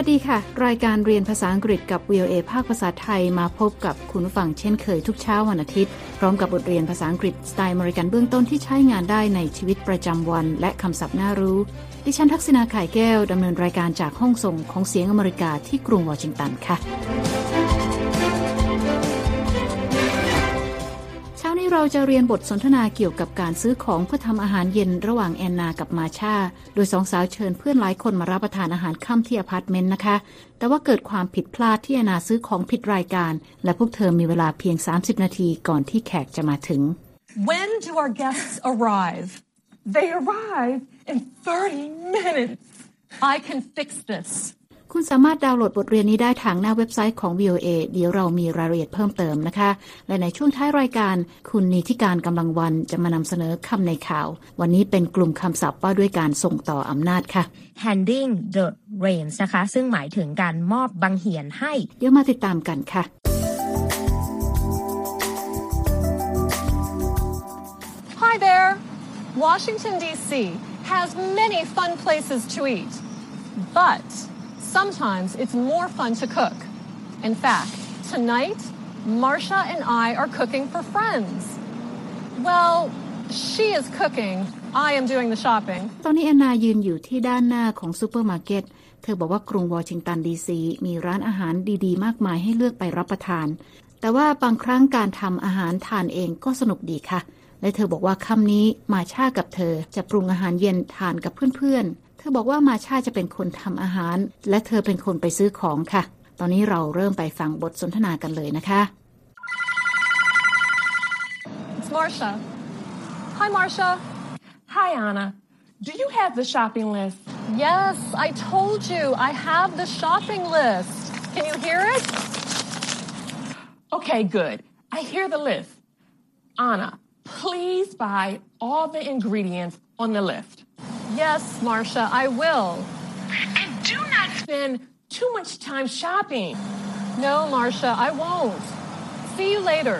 วัสดีค่ะ รายการเรียนภาษาอังกฤษกับ VOA ภาคภาษาไทยมาพบกับคุณฟังเช่นเคยทุกเช้าวันอาทิตย์ พร้อมกับบทเรียนภาษาอังกฤษสไตล์มริกันเบื้องต้นที่ใช้งานได้ในชีวิตประจำวัน และคำศัพท์น่ารู้ ดิฉันทักษณาไข่แก้วดำเนินรายการจากห้องส่งของเสียงอเมริกาที่กรุงวอชิงตันค่ะ เราจะเรียนบทสนทนาเกี่ยวกับการซื้อของเพื่อทำอาหารเย็นระหว่างแอนนากับมาชา โดยสองสาวเชิญเพื่อนหลายคนมารับประทานอาหารค่ำที่อพาร์ตเมนต์นะคะ แต่ว่าเกิดความผิดพลาดที่แอนนาซื้อของผิดรายการ และพวกเธอมีเวลาเพียง 30 นาทีก่อนที่แขกจะมาถึง When do our guests arrive? They arrive in 30 minutes. I can fix this. คุณสามารถดาวน์โหลดบทเรียนนี้ได้ทางหน้าเว็บไซต์ของ VOA เดี๋ยวเรามีรายละเอียดเพิ่มเติมนะคะ และในช่วงท้ายรายการ คุณนีธิกาญจน์ กำลังวรรณจะมานำเสนอคำในข่าว วันนี้เป็นกลุ่มคำศัพท์ว่าด้วยการส่งต่ออำนาจค่ะ handing the reins นะคะ ซึ่งหมายถึงการมอบบังเหียนให้ เดี๋ยวมาติดตามกันค่ะ Hi there. Washington, D.C. has many fun places to eat, but sometimes it's more fun to cook. In fact, tonight, Marsha and I are cooking for friends. Well, she is cooking. I am doing the shopping. ตอนนี้แอนนายืนอยู่ที่ด้านหน้าของซูเปอร์มาร์เก็ต เธอบอกว่ากรุงวอชิงตันดีซีมีร้านอาหารดีๆ มากมายให้เลือกไปรับประทาน แต่ว่าบางครั้งการทำอาหารทานเองก็สนุกดีค่ะ และเธอบอกว่าค่ำนี้มาชากับเธอจะปรุงอาหารเย็นทานกับเพื่อนๆ เธอบอกว่ามาชาจะเป็นคนทำอาหาร และเธอเป็นคนไปซื้อของค่ะ ตอนนี้เราเริ่มไปฟังบทสนทนากันเลยนะคะ It's Marsha. Hi, Marsha. Hi, Anna. Do you have the shopping list? Yes, I told you I have the shopping list. Can you hear it? Okay, good. I hear the list. Anna, please buy all the ingredients on the list. Yes, Marsha, I will. And do not spend too much time shopping. No, Marsha, I won't. See you later.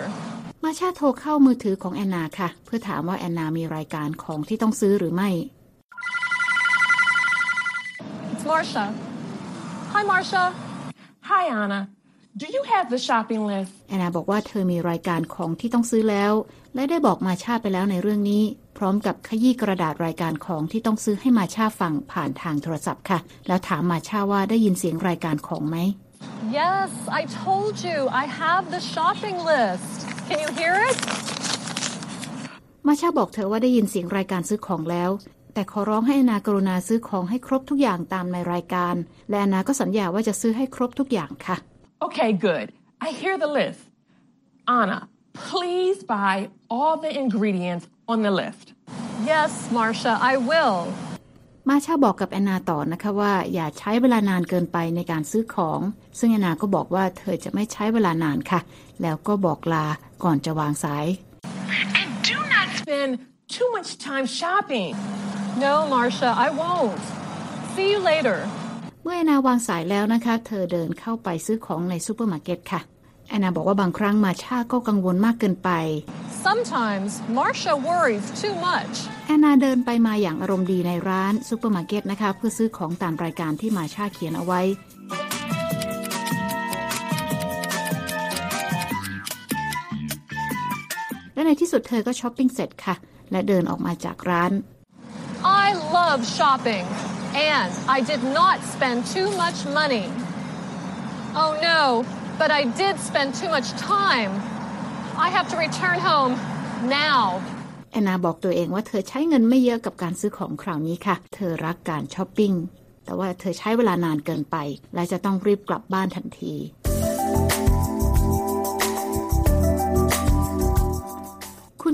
มาชาโทรเข้ามือถือของแอนนาค่ะ เพื่อถามว่าแอนนามีรายการของที่ต้องซื้อหรือไม่ It's Marsha. Hi, Marsha. Hi, Anna. Do you have the shopping list? แอนนาบอกว่าเธอมีรายการของที่ต้องซื้อแล้ว และได้บอกมาชาไปแล้วในเรื่องนี้ พร้อมกับขยี้กระดาษรายการของที่ต้องซื้อให้มาชาฟังผ่านทางโทรศัพท์ค่ะ แล้วถามมาชาว่าได้ยินเสียงรายการของไหม Yes, I told you I have the shopping list. Can you hear it? มาชาบอกเธอว่าได้ยินเสียงรายการซื้อของแล้วแต่ขอร้องให้แอนนากรุณาซื้อของให้ครบทุกอย่างตามในรายการ และแอนนาก็สัญญาว่าจะซื้อให้ครบทุกอย่างค่ะ Okay, good. I hear the list. Anna, please buy all the ingredients on the list. Yes, Marsha, I will. มาชาบอกกับแอนนาต่อนะคะว่า อย่าใช้เวลานานเกินไปในการซื้อของ ซึ่งแอนนาก็บอกว่าเธอจะไม่ใช้เวลานานค่ะ แล้วก็บอกลาก่อนจะวางสาย And do not spend too much time shopping. No, Marsha, I won't. See you later. เมื่อแอนนาวางสายแล้วนะคะ เธอเดินเข้าไปซื้อของในซูเปอร์มาร์เก็ตค่ะ แอนนาบอกว่าบางครั้งมาชาก็กังวลมากเกินไป Sometimes Marsha worries too much. แอนนาเดินไปมาอย่างอารมณ์ดีในร้านซูเปอร์มาร์เก็ตนะคะ เพื่อซื้อของตามรายการที่มาชาเขียนเอาไว้และในที่สุดเธอก็ช้อปปิ้งเสร็จค่ะ และเดินออกมาจากร้าน I love shopping, and I did not spend too much money. Oh no, but I did spend too much time. I have to return home now. แอนนาบอกตัวเองว่าเธอใช้เงินไม่เยอะกับการซื้อของคราวนี้ค่ะ เธอรักการช้อปปิ้ง แต่ว่าเธอใช้เวลานานเกินไป และจะต้องรีบกลับบ้านทันที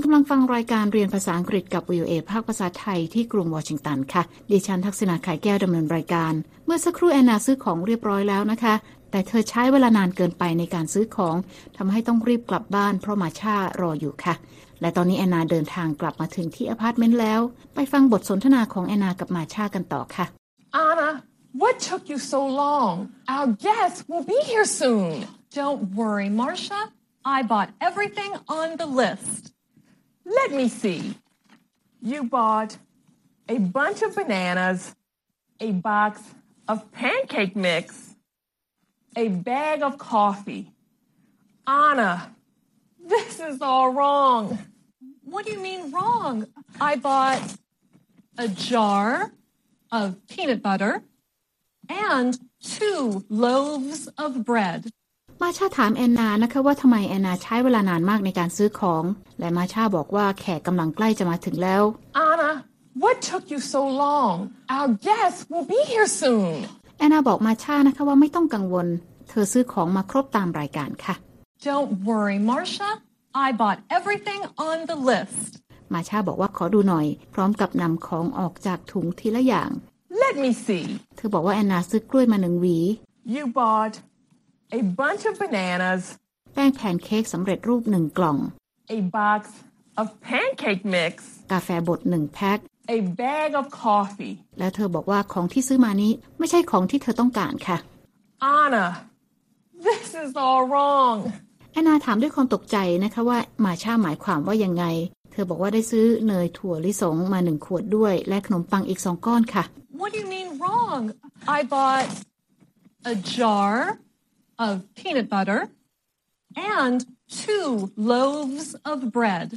กำลังฟังรายการเรียนภาษาอังกฤษกับ VOA ภาคภาษาไทยที่กรุงวอชิงตันค่ะ ดิฉันทักษณาขายแก้วดำเนินรายการ เมื่อสักครู่แอนนาซื้อของเรียบร้อยแล้วนะคะ แต่เธอใช้เวลานานเกินไปในการซื้อของทำให้ต้องรีบกลับบ้านเพราะมาช่ารออยู่ค่ะ และตอนนี้แอนนาเดินทางกลับมาถึงที่อพาร์ตเมนต์แล้ว ไปฟังบทสนทนาของแอนนากับมาช่ากันต่อค่ะ Anna, what took you so long? Our guests will be here soon. Don't worry, Marsha. I bought everything on the list. Let me see. You bought a bunch of bananas, a box of pancake mix, a bag of coffee. Anna, this is all wrong. What do you mean wrong? I bought a jar of peanut butter and two loaves of bread. มาชาถามแอนนานะคะว่าทำไมแอนนาใช้เวลานานมากในการซื้อของ และมาชาบอกว่าแขกกำลังใกล้จะมาถึงแล้ว Anna, what took you so long? Our guests will be here soon. แอนนาบอกมาชานะคะว่าไม่ต้องกังวล เธอซื้อของมาครบตามรายการค่ะ Don't worry, Marcia. I bought everything on the list. มาชาบอกว่าขอดูหน่อย พร้อมกับนำของออกจากถุงทีละอย่าง Let me see. เธอบอกว่าแอนนาซื้อกล้วยมาหนึ่งหวี You bought a bunch of bananas, แป้งแผ่นเค้กสำเร็จรูปหนึ่งกล่อง a box of pancake mix, กาแฟบดหนึ่งแพ็ค a bag of coffee. แล้วเธอบอกว่าของที่ซื้อมานี้ไม่ใช่ของที่เธอต้องการค่ะ Anna, this is all wrong. แอนนาถามด้วยความตกใจนะคะว่ามาชาหมายความว่ายังไง เธอบอกว่าได้ซื้อเนยถั่วลิสงมาหนึ่งขวดด้วย และขนมปังอีกสองก้อนค่ะ What do you mean wrong? I bought a jar of peanut butter and two loaves of bread.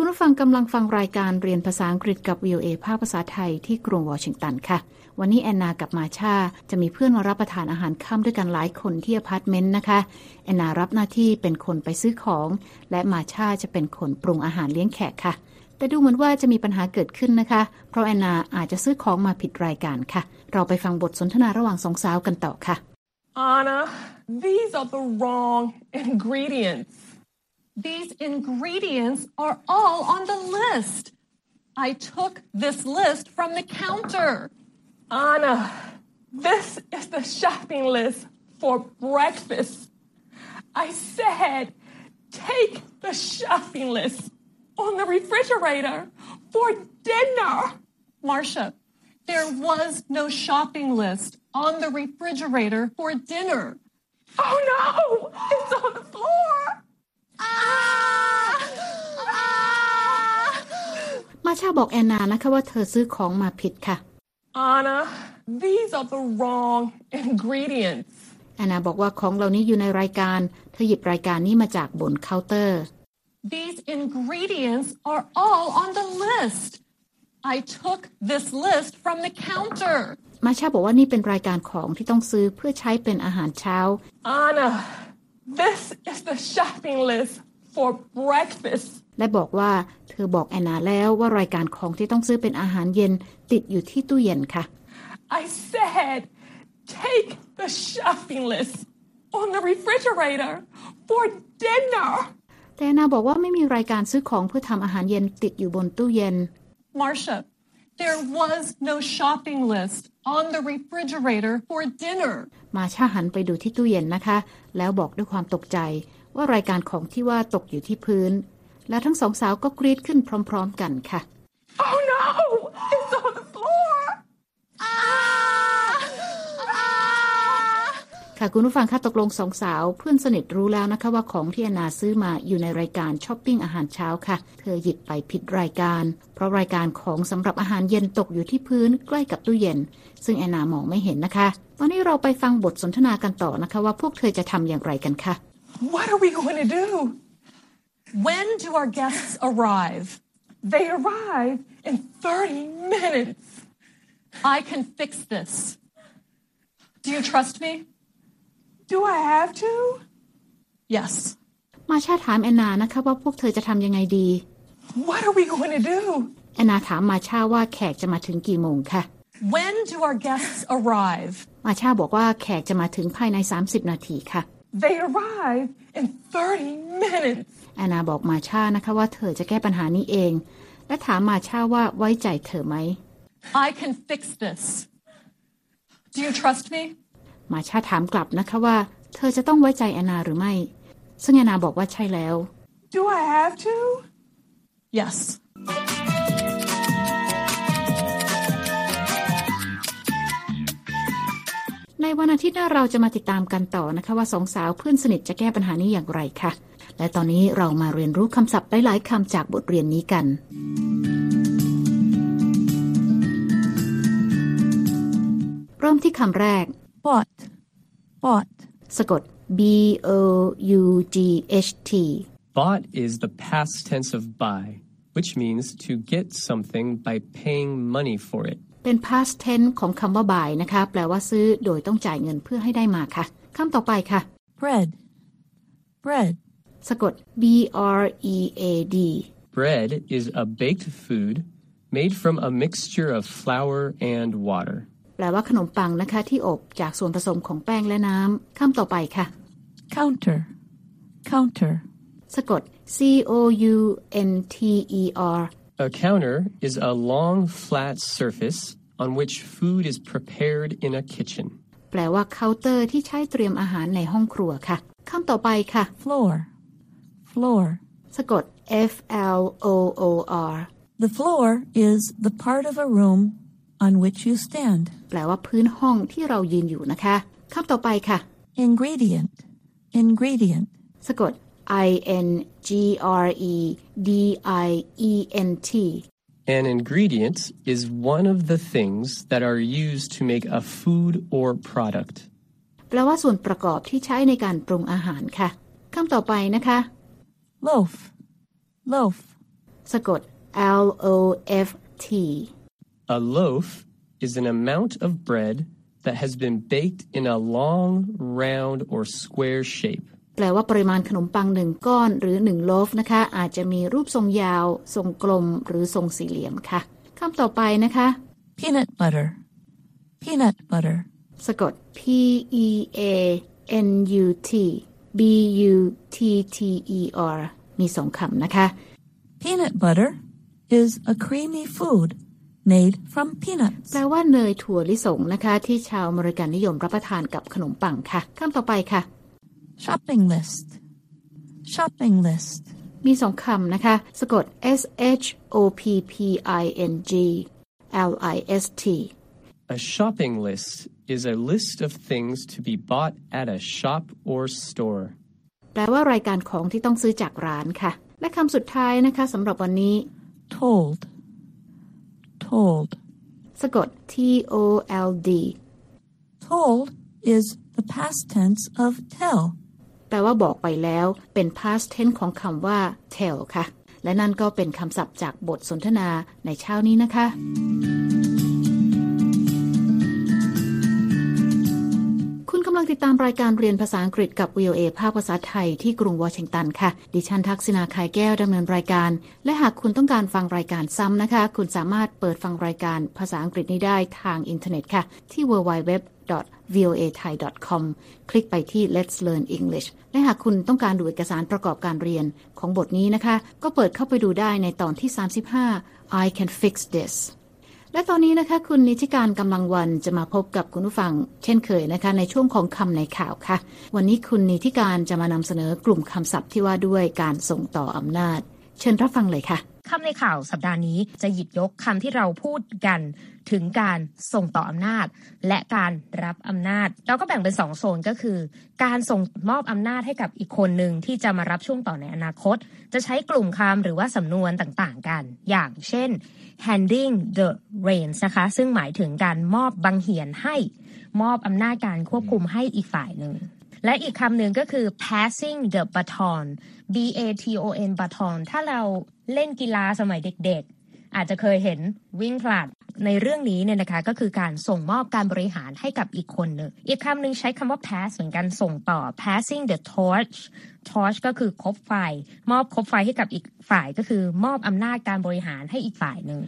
คุณผู้ฟังกำลังฟังรายการเรียนภาษาอังกฤษกับ VOA ภาคภาษาไทยที่กรุงวอชิงตันค่ะ วันนี้แอนนากับมาชาจะมีเพื่อนมารับประทานอาหารค่ำด้วยกันหลายคนที่อพาร์ตเมนต์นะคะ แอนนารับหน้าที่เป็นคนไปซื้อของ และมาชาจะเป็นคนปรุงอาหารเลี้ยงแขกค่ะ แต่ดูเหมือนว่าจะมีปัญหาเกิดขึ้นนะคะ เพราะแอนนาอาจจะซื้อของมาผิดรายการค่ะ เราไปฟังบทสนทนาระหว่างสองสาวกันต่อค่ะ Anna, these are the wrong ingredients. These ingredients are all on the list. I took this list from the counter. Anna, this is the shopping list for breakfast. I said, take the shopping list on the refrigerator for dinner. Marcia, there was no shopping list on the refrigerator for dinner. Oh no, it's on the floor. Ah! Ah! มาชาบอกแอนนานะคะว่าเธอซื้อของมาผิดค่ะ Anna, these are the wrong ingredients. แอนนาบอกว่าของเหล่านี้อยู่ในรายการ เธอหยิบรายการนี้มาจากบนเคาน์เตอร์ These ingredients are all on the list. I took this list from the counter. มาชาบอกว่านี่เป็นรายการของที่ต้องซื้อเพื่อใช้เป็นอาหารเช้า Anna, this is the shopping list for breakfast. และบอกว่าเธอบอกแอนนาแล้วว่ารายการของที่ต้องซื้อเป็นอาหารเย็นติดอยู่ที่ตู้เย็นค่ะ I said, take the shopping list on the refrigerator for dinner. แต่แอนนาบอกว่าไม่มีรายการซื้อของเพื่อทำอาหารเย็นติดอยู่บนตู้เย็น Marcia, there was no shopping list on the refrigerator for dinner. มาชาหันไปดูที่ตู้เย็นนะคะ แล้วบอกด้วยความตกใจว่ารายการของที่ว่าตกอยู่ที่พื้น แล้วทั้งสองสาวก็กรีดขึ้นพร้อม ๆ กันค่ะ Oh no, it's on the floor. Ah! Ah! ค่ะคุณผู้ฟังคะตกลงสองสาว เพื่อนสนิทรู้แล้วนะคะว่าของที่แอนนาซื้อมาอยู่ในรายการช้อปปิ้งอาหารเช้าค่ะ เธอหยิบไปผิดรายการ เพราะรายการของสำหรับอาหารเย็นตกอยู่ที่พื้นใกล้กับตู้เย็น ซึ่งแอนนามองไม่เห็นนะคะ ตอนนี้เราไปฟังบทสนทนากันต่อนะคะ ว่าพวกเธอจะทำอย่างไรกันค่ะ What are we going to do? When do our guests arrive? They arrive in 30 minutes. I can fix this. Do you trust me? Do I have to? Yes. มาชาถามแอนนานะคะว่าพวกเธอจะทำยังไงดี What are we going to do? แอนนาถามมาชาว่าแขกจะมาถึงกี่โมงค่ะ When do our guests arrive? มาชาบอกว่าแขกจะมาถึงภายใน 30 นาทีค่ะ They arrive in 30 minutes. แอนนาบอกมาชานะคะว่าเธอจะแก้ปัญหานี้เอง และถามมาชาว่าไว้ใจเธอไหม I can fix this. Do you trust me? มาชาถามกลับนะคะว่า เธอจะต้องไว้ใจแอนนาหรือไม่ ซึ่งแอนนาบอกว่าใช่แล้ว Do I have to? Yes. ในวันอาทิตย์หน้าเราจะมาติดตามกันต่อนะคะว่าสองสาวเพื่อนสนิทจะแก้ปัญหานี้อย่างไรคะ่ะ และตอนนี้เรามาเรียนรู้คำศัพท์หลายๆคำจากบทเรียนนี้กัน เริ่มที่คำแรก bought, bought. สะกด b o u g h t Bought is the past tense of buy, which means to get something by paying money for it. เป็น past tense ของคำว่า buy นะคะ แปลว่าซื้อโดยต้องจ่ายเงินเพื่อให้ได้มาค่ะคำต่อไปค่ะ bread, bread. สะกด b r e a d Bread is a baked food made from a mixture of flour and water. แปลว่าขนมปังนะคะ ที่อบจากส่วนผสมของแป้งและน้ำคำต่อไปค่ะ counter, counter. สะกด c o u n t e r A counter is a long, flat surface on which food is prepared in a kitchen. แปลว่าเคาน์เตอร์ที่ใช้เตรียมอาหารในห้องครัวค่ะคำต่อไปค่ะ floor, floor. สะกด f l o o r The floor is the part of a room on which you stand. แปลว่าพื้นห้องที่เรายืนอยู่นะคะคำต่อไปค่ะ Ingredient, ingredient. สะกด i n g r e d i e n t An ingredient is one of the things that are used to make a food or product. แปลว่าส่วนประกอบที่ใช้ในการปรุงอาหารค่ะคำต่อไปนะคะ Loaf, loaf. สะกด l o f t A loaf is an amount of bread that has been baked in a long, round, or square shape. แปลว่าปริมาณขนมปังหนึ่งก้อนหรือหนึ่งโลฟนะคะ อาจจะมีรูปทรงยาว ทรงกลม หรือทรงสี่เหลี่ยมค่ะคำต่อไปนะคะ Peanut butter, peanut butter. สะกด p e a n u t b u t t e r มีสองคำนะคะ Peanut butter is a creamy food Made from peanuts. แปลว่าเนยถั่วลิสงนะคะ ที่ชาวอเมริกันนิยมรับประทานกับขนมปังค่ะคำต่อไปค่ะ Shopping list, shopping list. มีสองคำนะคะ สะกด s h o p p i n g l i s t A shopping list is a list of things to be bought at a shop or store. แปลว่ารายการของที่ต้องซื้อจากร้านค่ะ และคำสุดท้ายนะคะสำหรับวันนี้ Told, told. สะกด t o l d Told is the past tense of tell. แปลว่าบอกไปแล้วเป็น past tense ของคำว่า tell ค่ะ และนั่นก็เป็นคำศัพท์จากบทสนทนาในเช้านี้นะคะำลังติดตามรายการเรียนภาษาอังกฤษกับ VOA ภาคภาษาไทยที่กรุงวอชิงตันค่ะ ดิฉันทักษณาคายแก้วดำเนินรายการ และหากคุณต้องการฟังรายการซ้ำนะคะ คุณสามารถเปิดฟังรายการภาษาอังกฤษนี้ได้ทางอินเทอร์เน็ตค่ะ ที่ www voa thai com คลิกไปที่ Let's Learn English และหากคุณต้องการดูเอกสารประกอบการเรียนของบทนี้นะคะ ก็เปิดเข้าไปดูได้ในตอนที่ 35 I can fix this และตอนนี้นะคะ คุณนิติการกำลังวันจะมาพบกับคุณผู้ฟัง เช่นเคยนะคะ ในช่วงของคำในข่าวค่ะ วันนี้คุณนิติการจะมานำเสนอกลุ่มคำศัพท์ที่ว่าด้วยการส่งต่ออำนาจ เชิญรับฟังเลยค่ะคำในข่าวสัปดาห์นี้จะหยิบยกคำที่เราพูดกันถึงการส่งต่ออำนาจ และการรับอำนาจ เราก็แบ่งเป็นสองโซนก็คือ การส่งมอบอำนาจให้กับอีกคนหนึ่งที่จะมารับช่วงต่อในอนาคต จะใช้กลุ่มคำหรือว่าสำนวนต่างๆ กัน อย่างเช่น handing the reins นะคะ ซึ่งหมายถึงการมอบบังเหียนให้มอบอำนาจการควบคุมให้อีกฝ่ายหนึ่ง และอีกคำหนึ่งก็คือ passing the baton b a t o n baton ถ้าเราเล่นกีฬาสมัยเด็กๆ อาจจะเคยเห็นวิ่งผลัด ในเรื่องนี้เนี่ยนะคะก็คือการส่งมอบการบริหารให้กับอีกคนหนึ่งอีกคำหนึ่งใช้คำว่า pass เหมือนกันส่งต่อ passing the torch torch ก็คือคบไฟ มอบคบไฟให้กับอีกฝ่ายก็คือมอบอำนาจการบริหารให้อีกฝ่ายหนึ่ง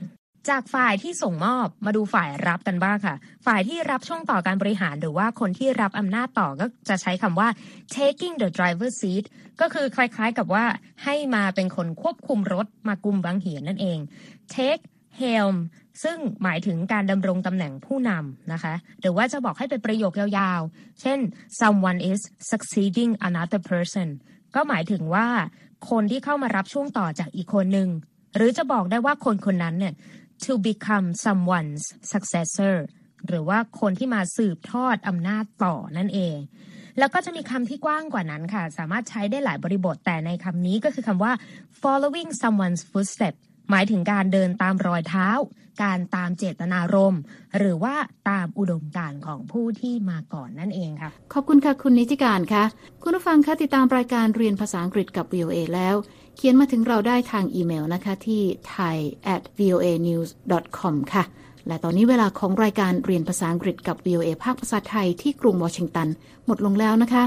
จากฝ่ายที่ส่งมอบมาดูฝ่ายรับกันบ้างค่ะ ฝ่ายที่รับช่วงต่อการบริหารหรือว่าคนที่รับอำนาจต่อก็จะใช้คำว่า taking the driver seat ก็คือคล้ายๆกับว่าให้มาเป็นคนควบคุมรถมากุมบังเหียนนั่นเอง take helm ซึ่งหมายถึงการดำรงตำแหน่งผู้นำนะคะ หรือว่าจะบอกให้เป็นประโยคยาวๆ เช่น someone is succeeding another person ก็หมายถึงว่าคนที่เข้ามารับช่วงต่อจากอีกคนหนึ่ง หรือจะบอกได้ว่าคนคนนั้นเนี่ย to become someone's successor หรือว่าคนที่มาสืบทอดอำนาจต่อนั่นเอง แล้วก็จะมีคำที่กว้างกว่านั้นค่ะ สามารถใช้ได้หลายบริบทแต่ในคำนี้ก็คือคำว่า following someone's footsteps หมายถึงการเดินตามรอยเท้า การตามเจตนารมณ์หรือว่าตามอุดมการณ์ของผู้ที่มาก่อนนั่นเองค่ะ ขอบคุณค่ะคุณนิติการค่ะ คุณผู้ฟังคะติดตามรายการเรียนภาษาอังกฤษกับ VOA แล้ว เขียนมาถึงเราได้ทางอีเมลนะคะที่ thai at voa news com ค่ะ และตอนนี้เวลาของรายการเรียนภาษาอังกฤษกับ VOA ภาคภาษาไทยที่กรุงวอชิงตัน หมดลงแล้วนะคะ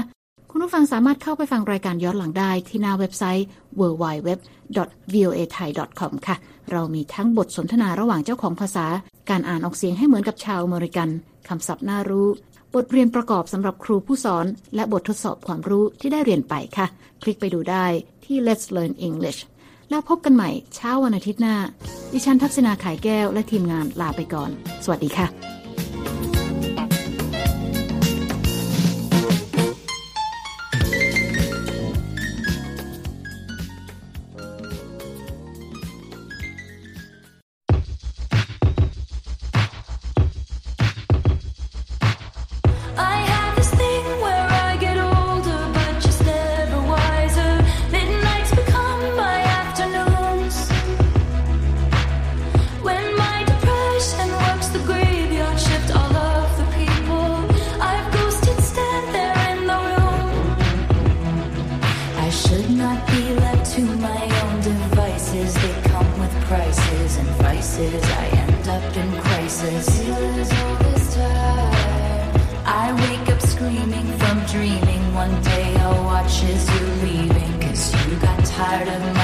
คุณผู้ฟังสามารถเข้าไปฟังรายการย้อนหลังได้ที่หน้าเว็บไซต์ www.voathai.com ค่ะ เรามีทั้งบทสนทนาระหว่างเจ้าของภาษา การอ่านออกเสียงให้เหมือนกับชาวอเมริกัน คำศัพท์น่ารู้ บทเรียนประกอบสำหรับครูผู้สอน และบททดสอบความรู้ที่ได้เรียนไปค่ะ คลิกไปดูได้ที่ Let's Learn English แล้วพบกันใหม่เช้าวันอาทิตย์หน้า ดิฉันทักษณาขายแก้วและทีมงานลาไปก่อน สวัสดีค่ะ part of my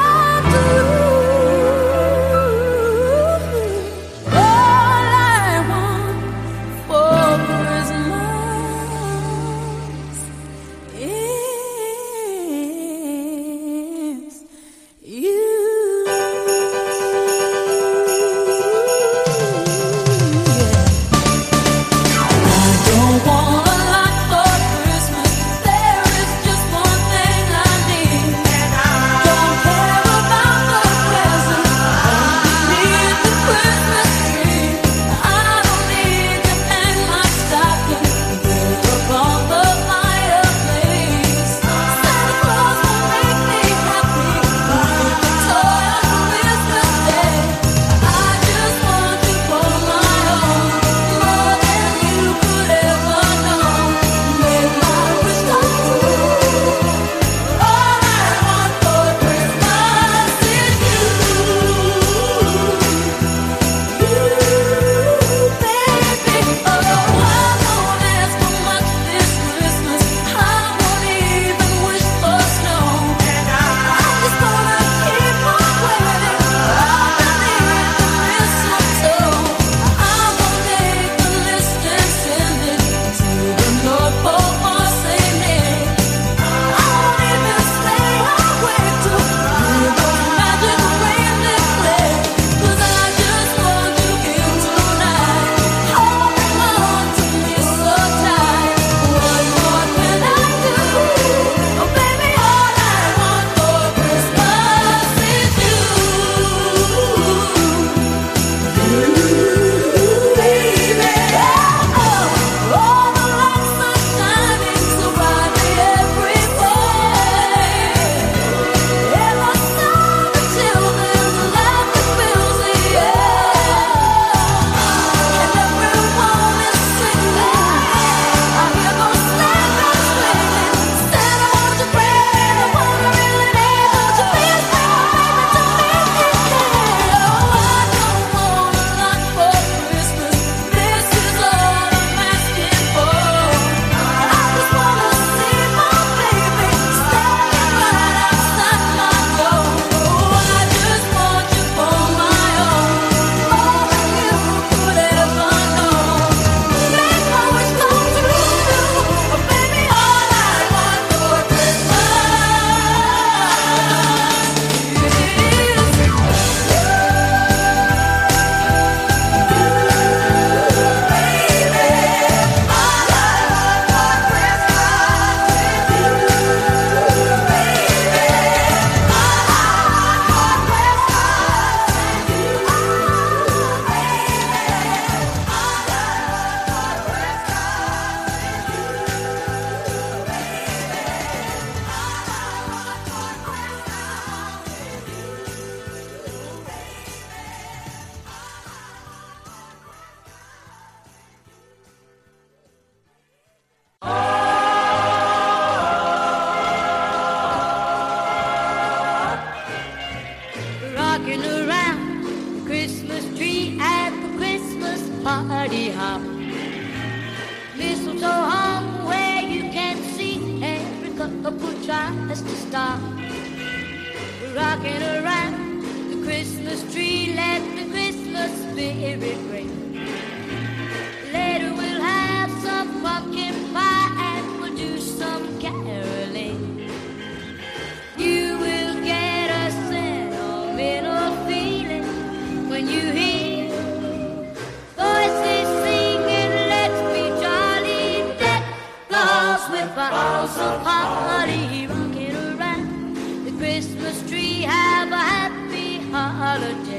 melody.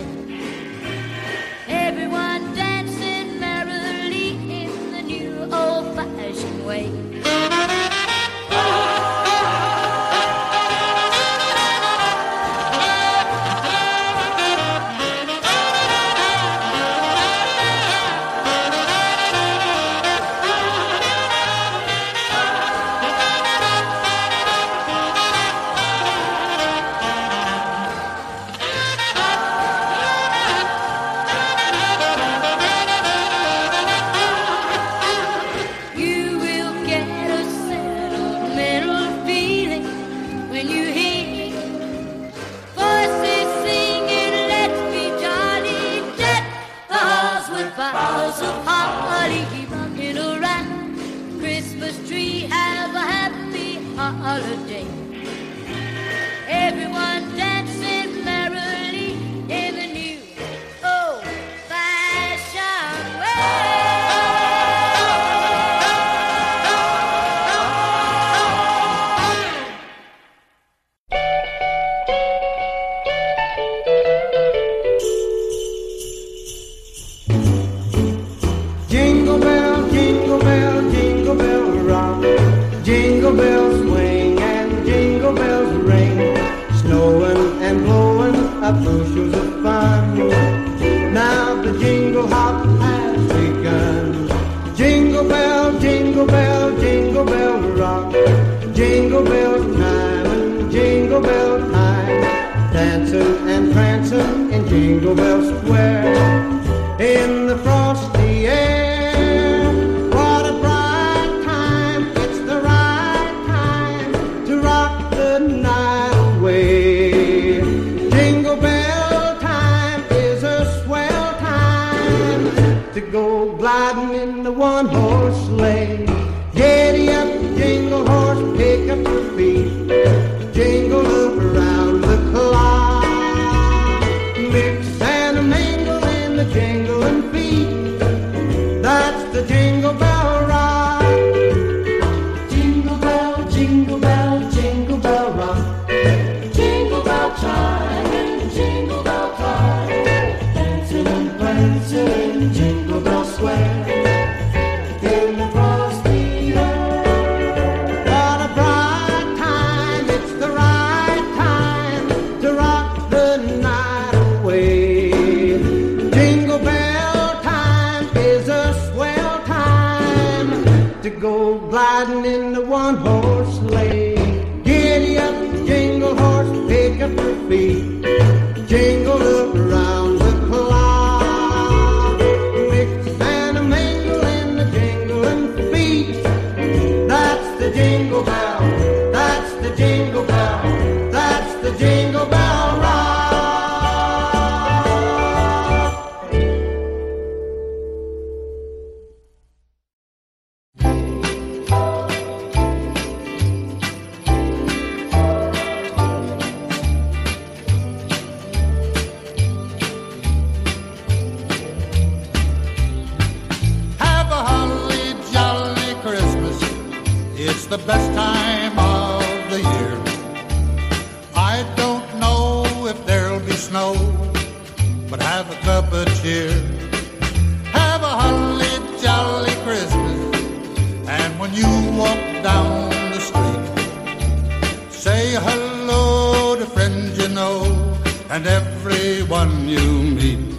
good day. gone home. snow, but have a cup of cheer. Have a holly jolly Christmas, and when you walk down the street, say hello to friends you know and everyone you meet.